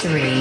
643,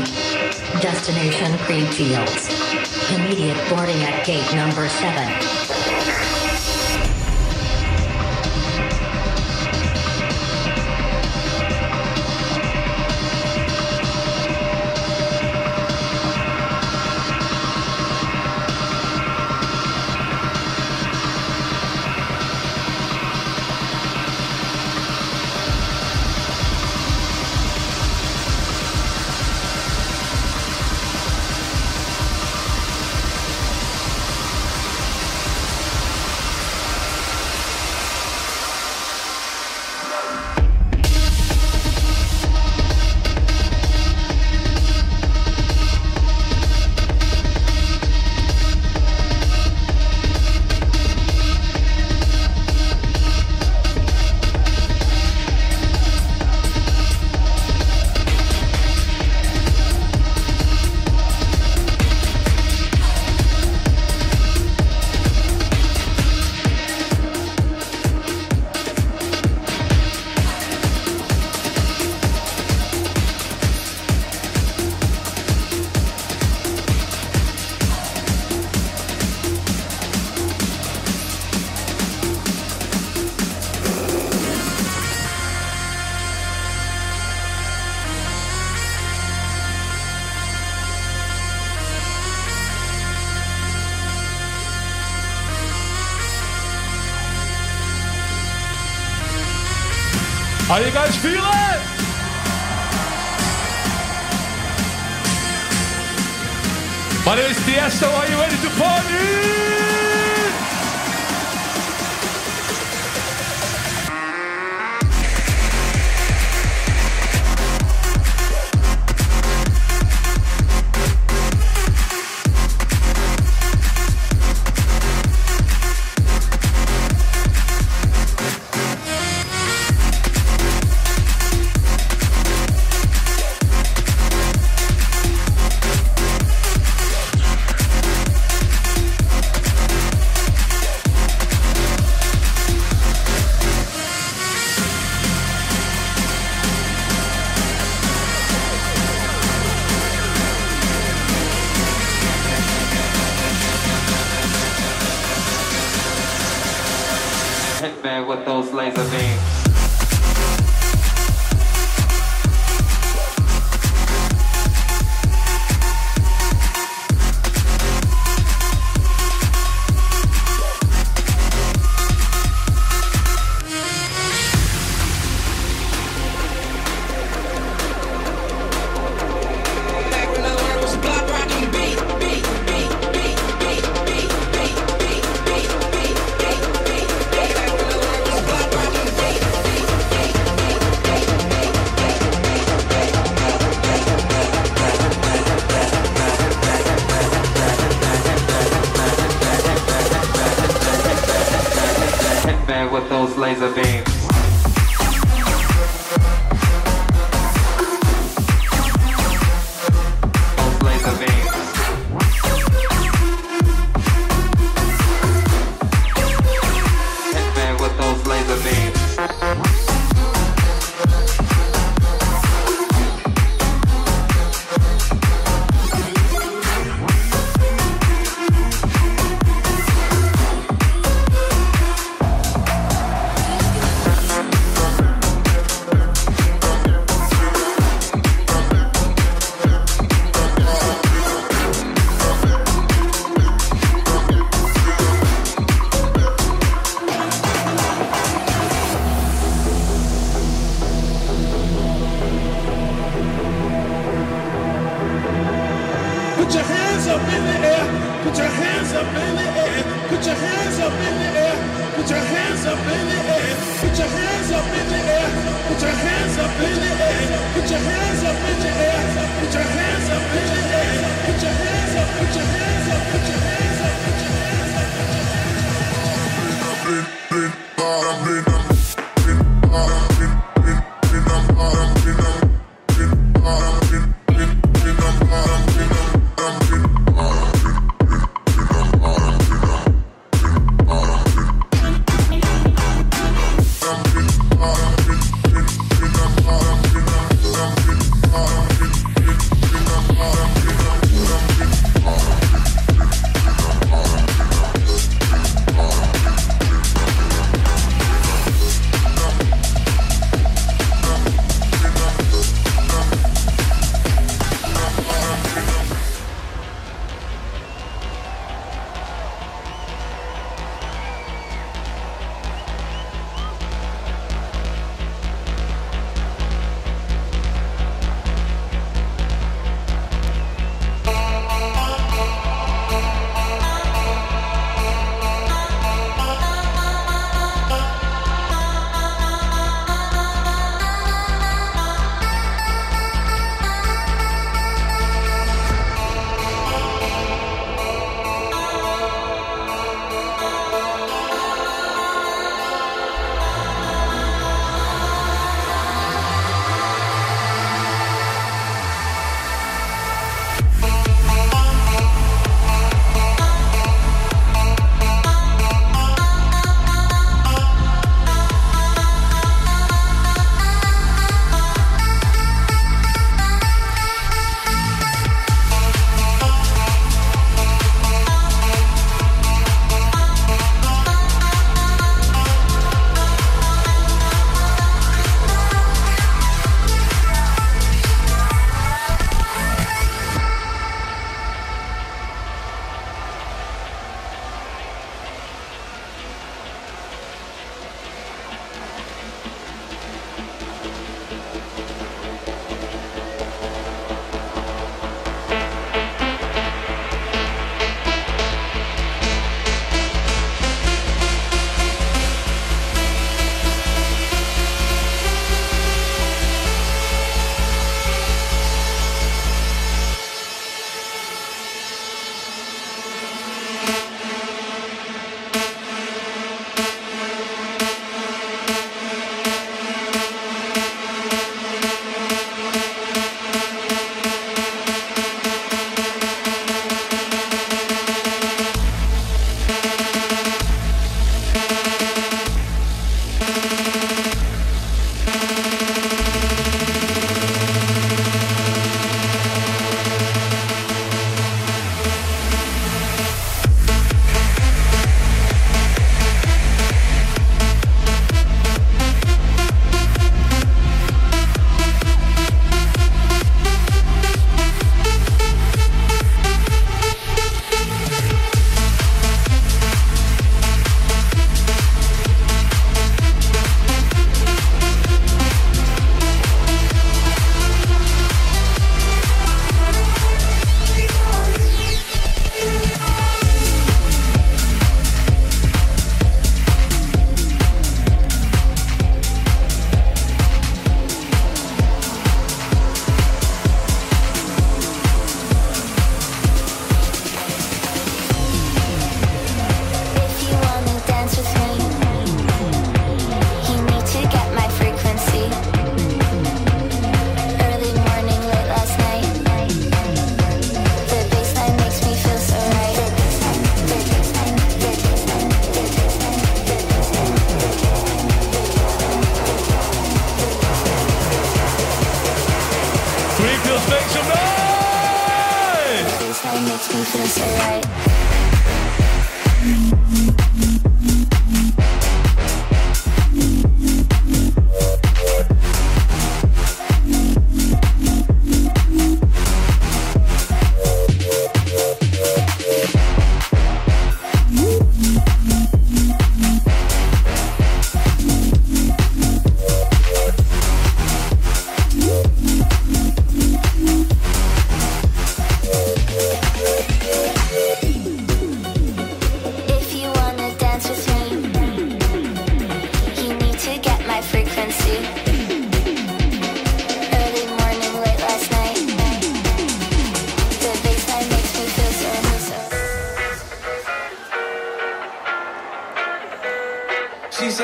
How you guys feeling? My name is Tiësto. Are you ready to party?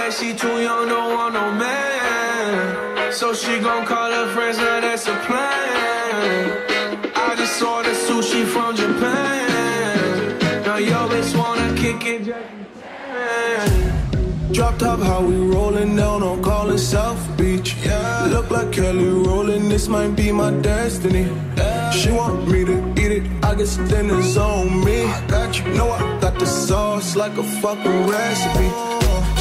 that she too young, don't want no man. So she gon' call her friends, now that's a plan. I just ordered sushi from Japan. Now yo bitch wanna kick it. Drop top, how we rolling down on Collins South Beach. Yeah. Look like Kelly Rowland, this might be my destiny. Yeah. She want me to eat it, I guess then it's on me. I got you. Know I got the sauce like a fucking recipe.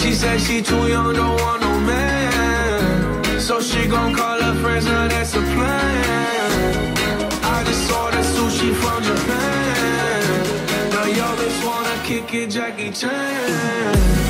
She said she too young, don't want no man. So she gon' call her friends, now that's a plan. I just ordered sushi from Japan. Now yo bitch wanna kick it, Jackie Chan.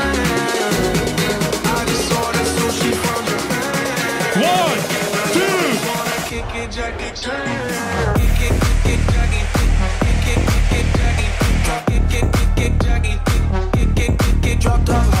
Drop top,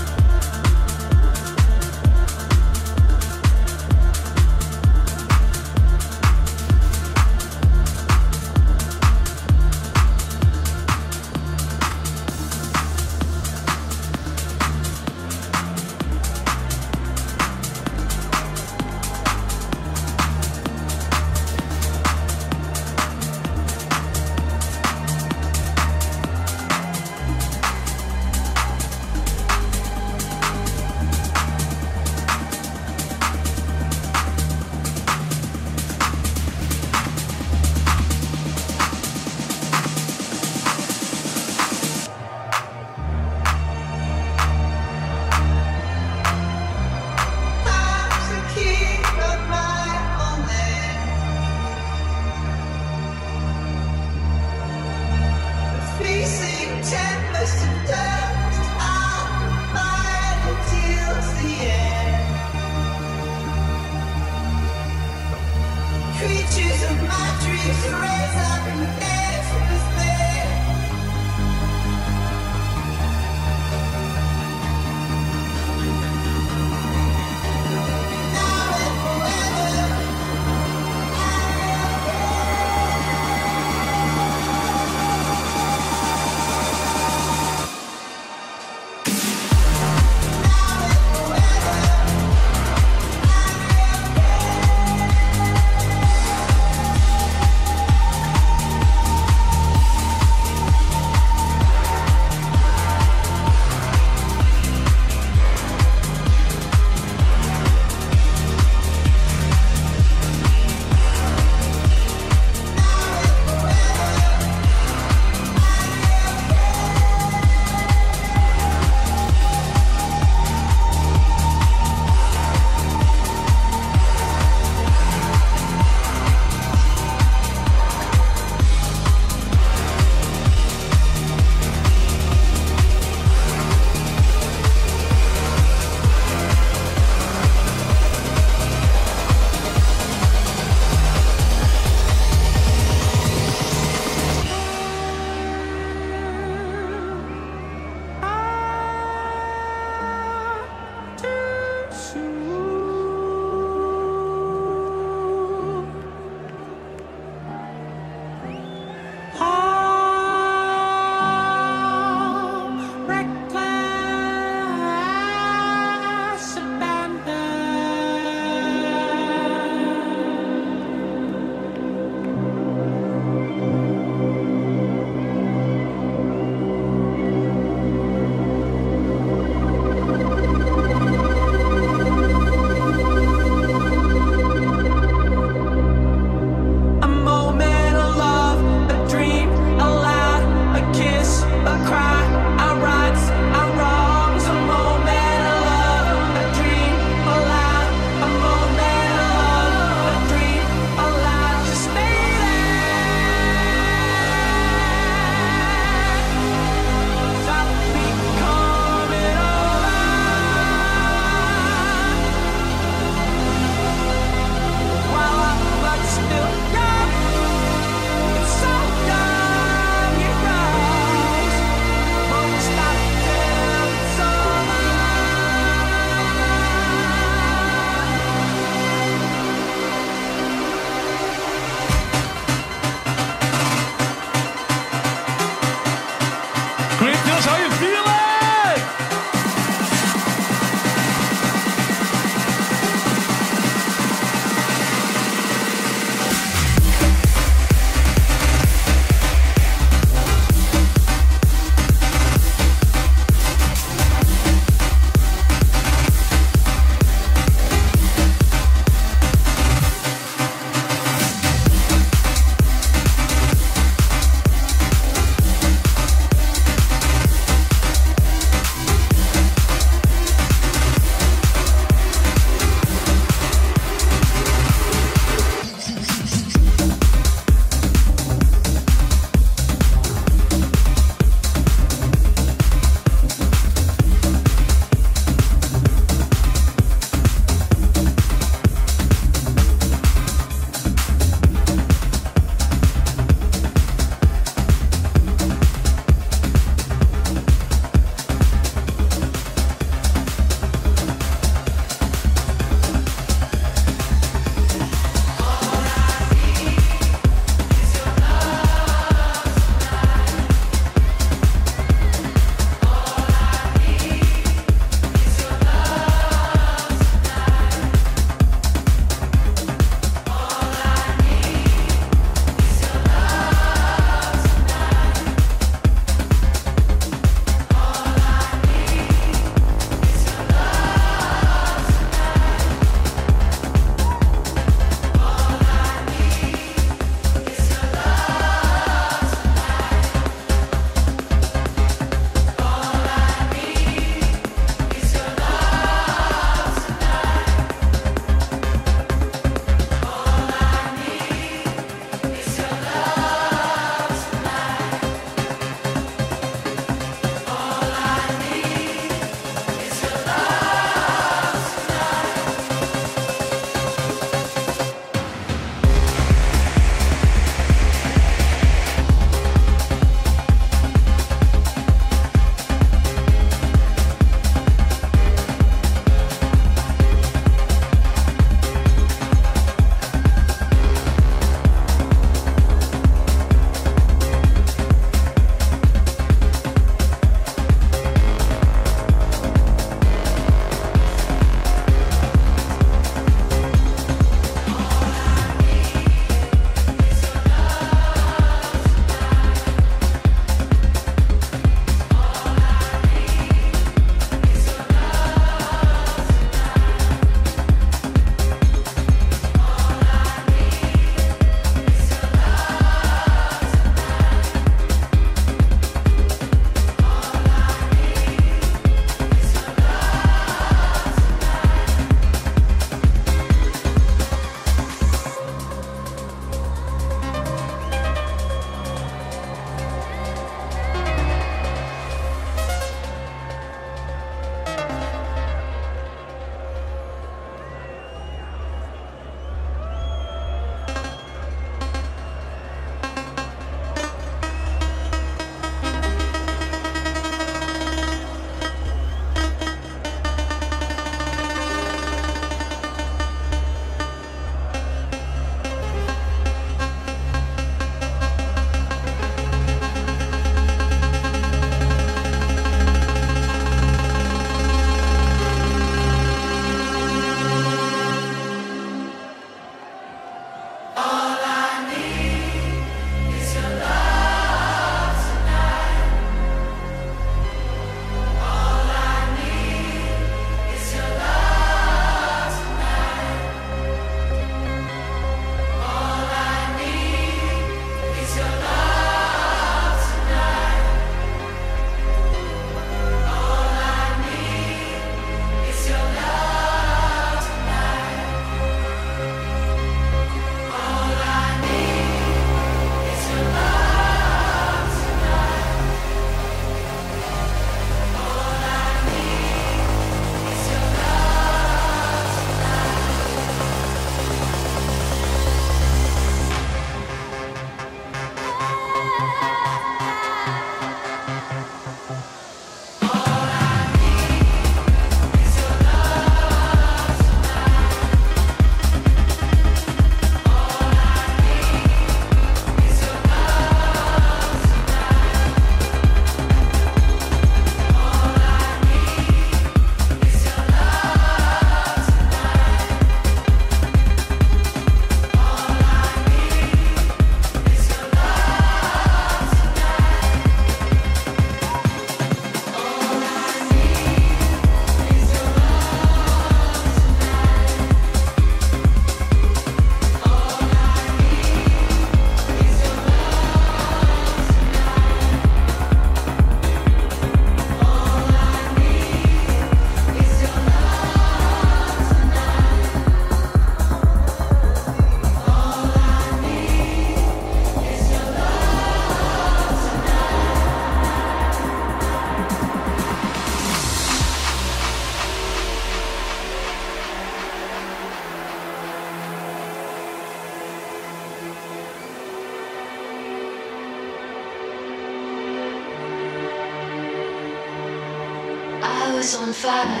fire.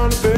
Down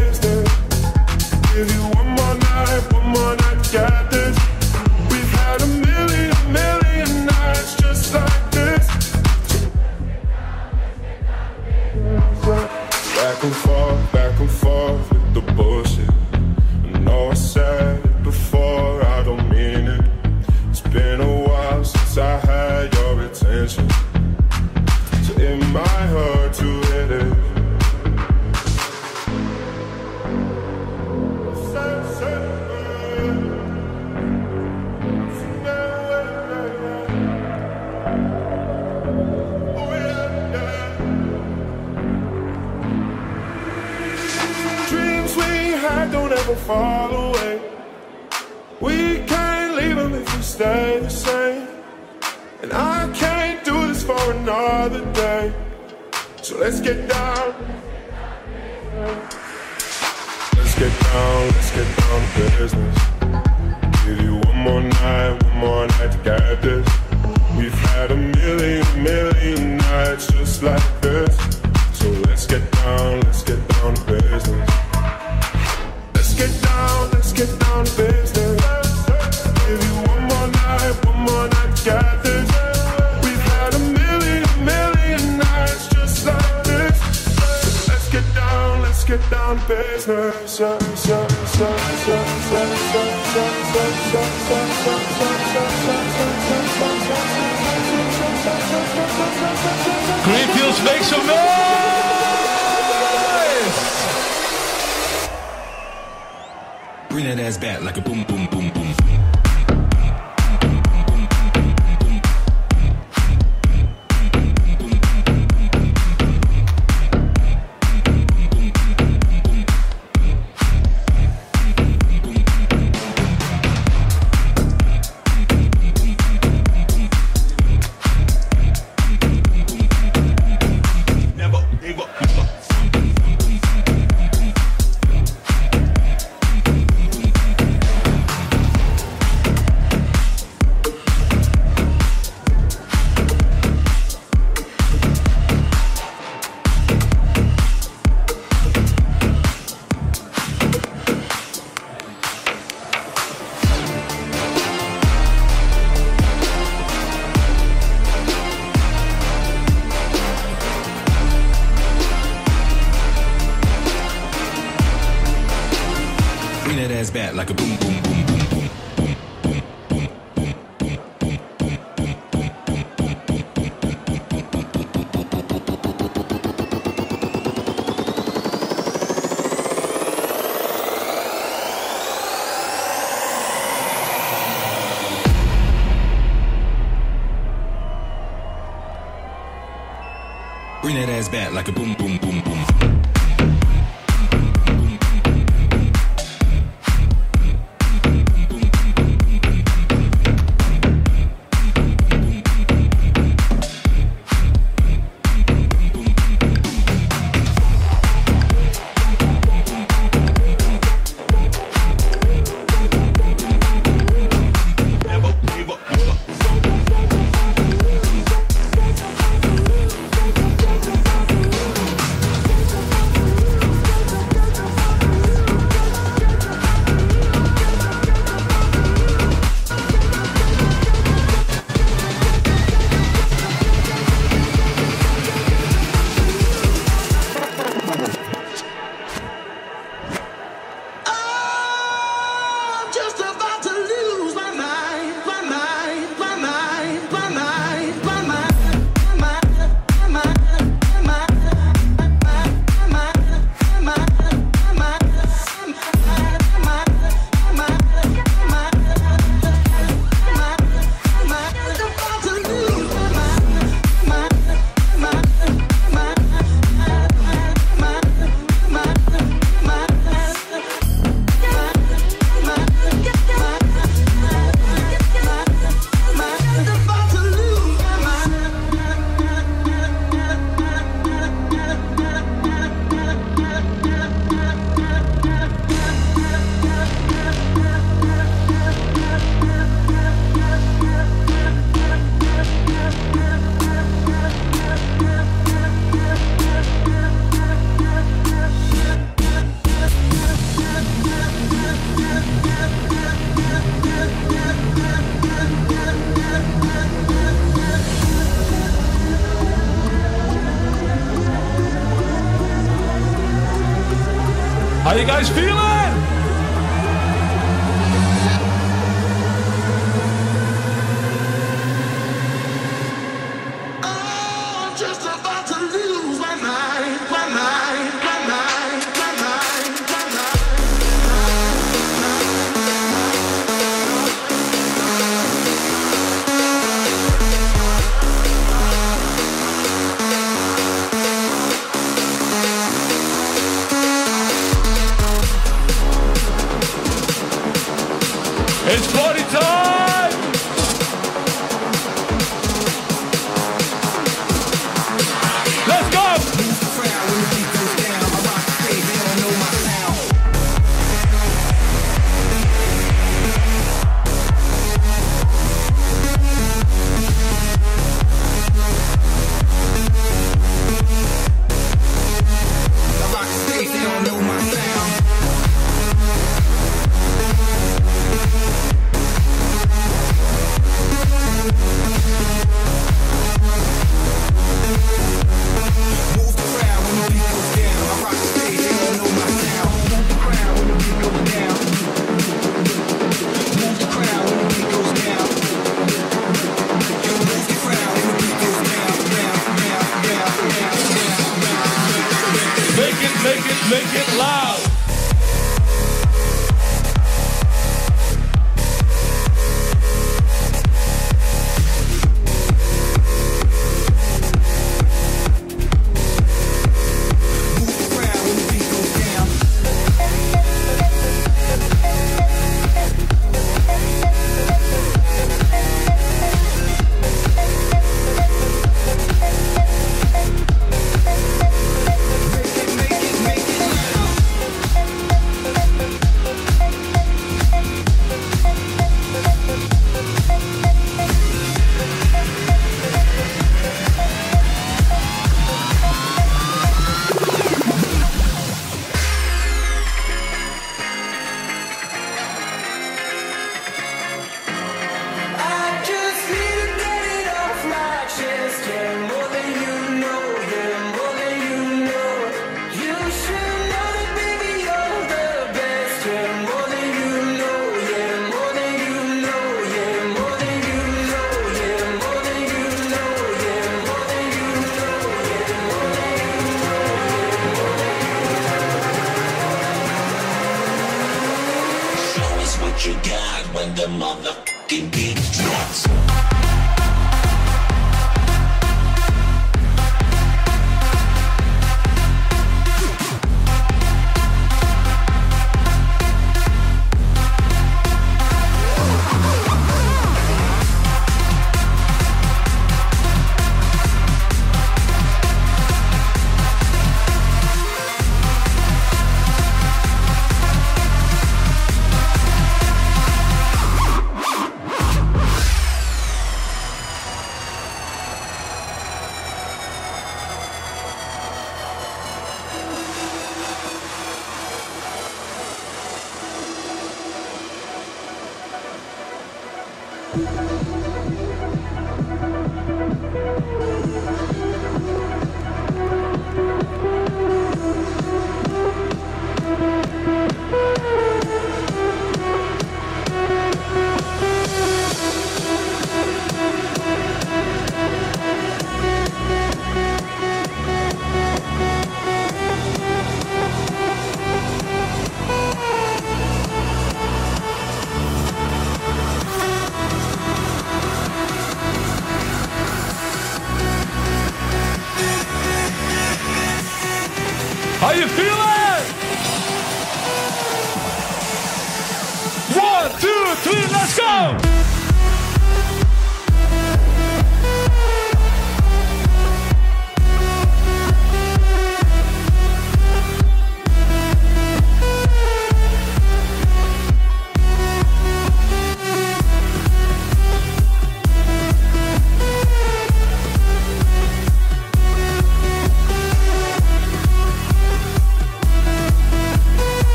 like a boom, boom.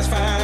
satisfied.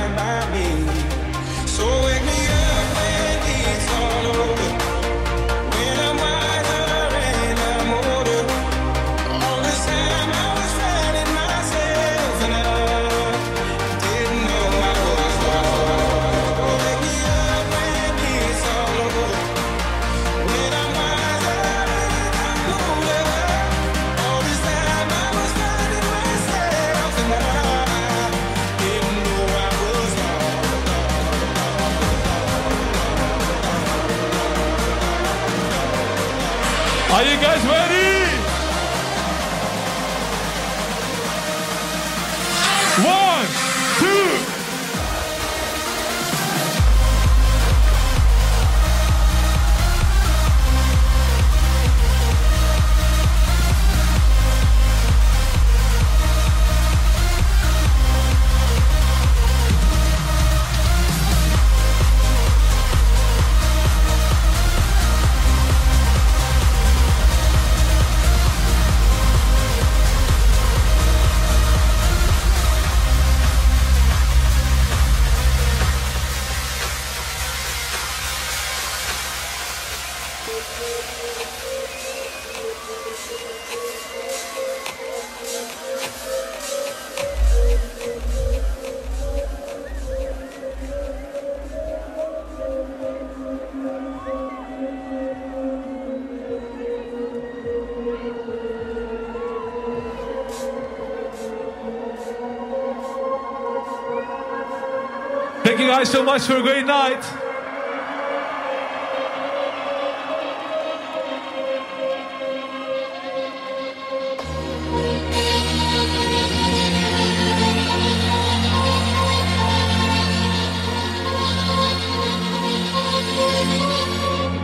so much for a great night.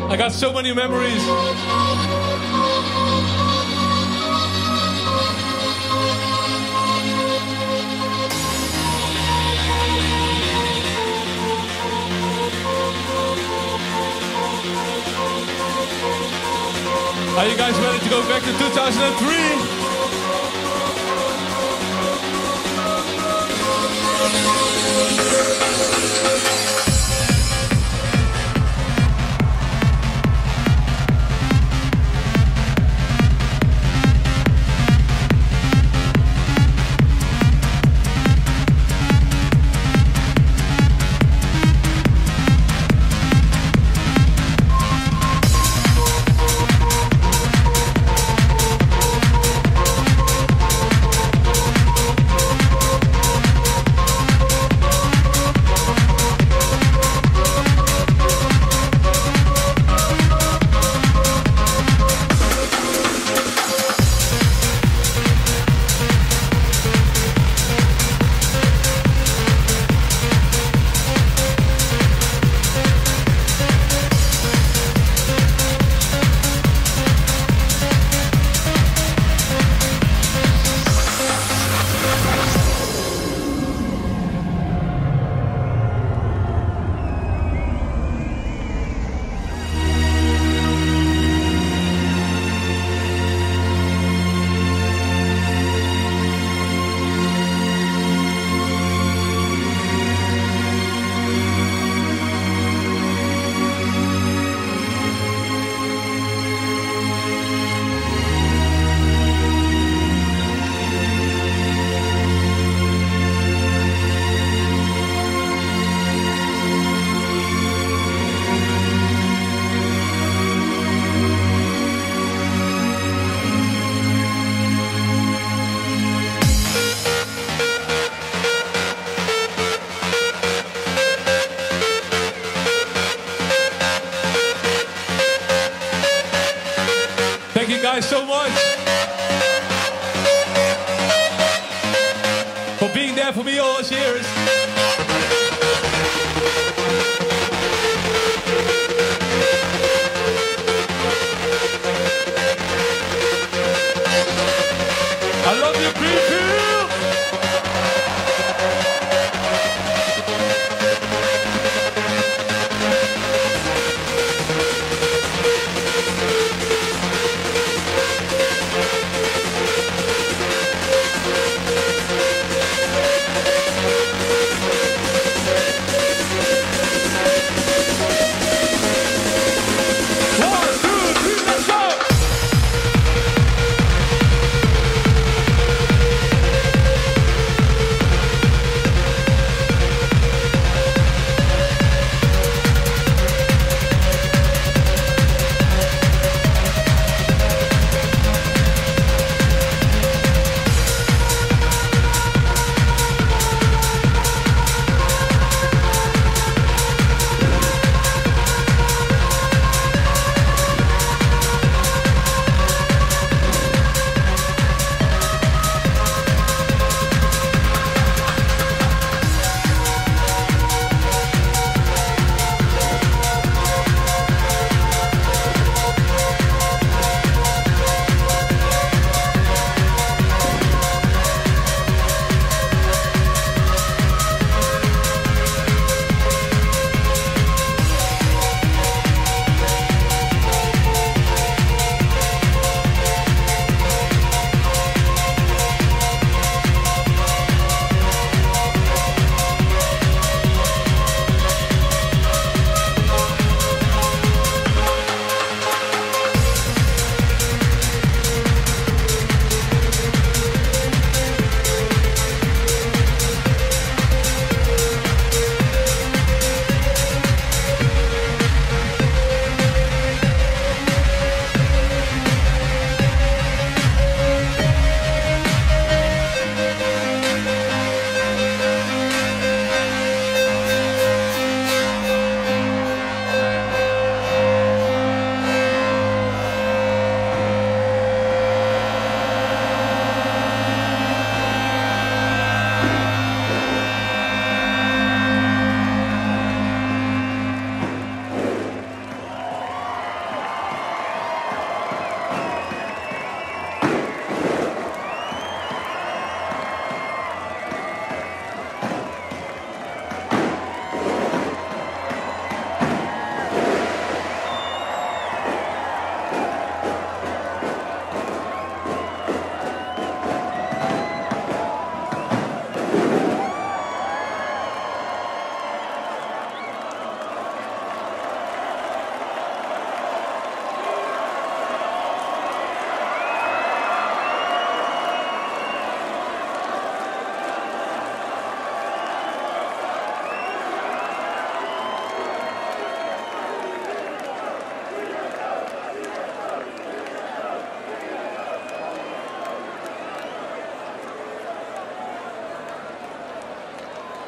I got so many memories. Are you guys ready to go back to 2003?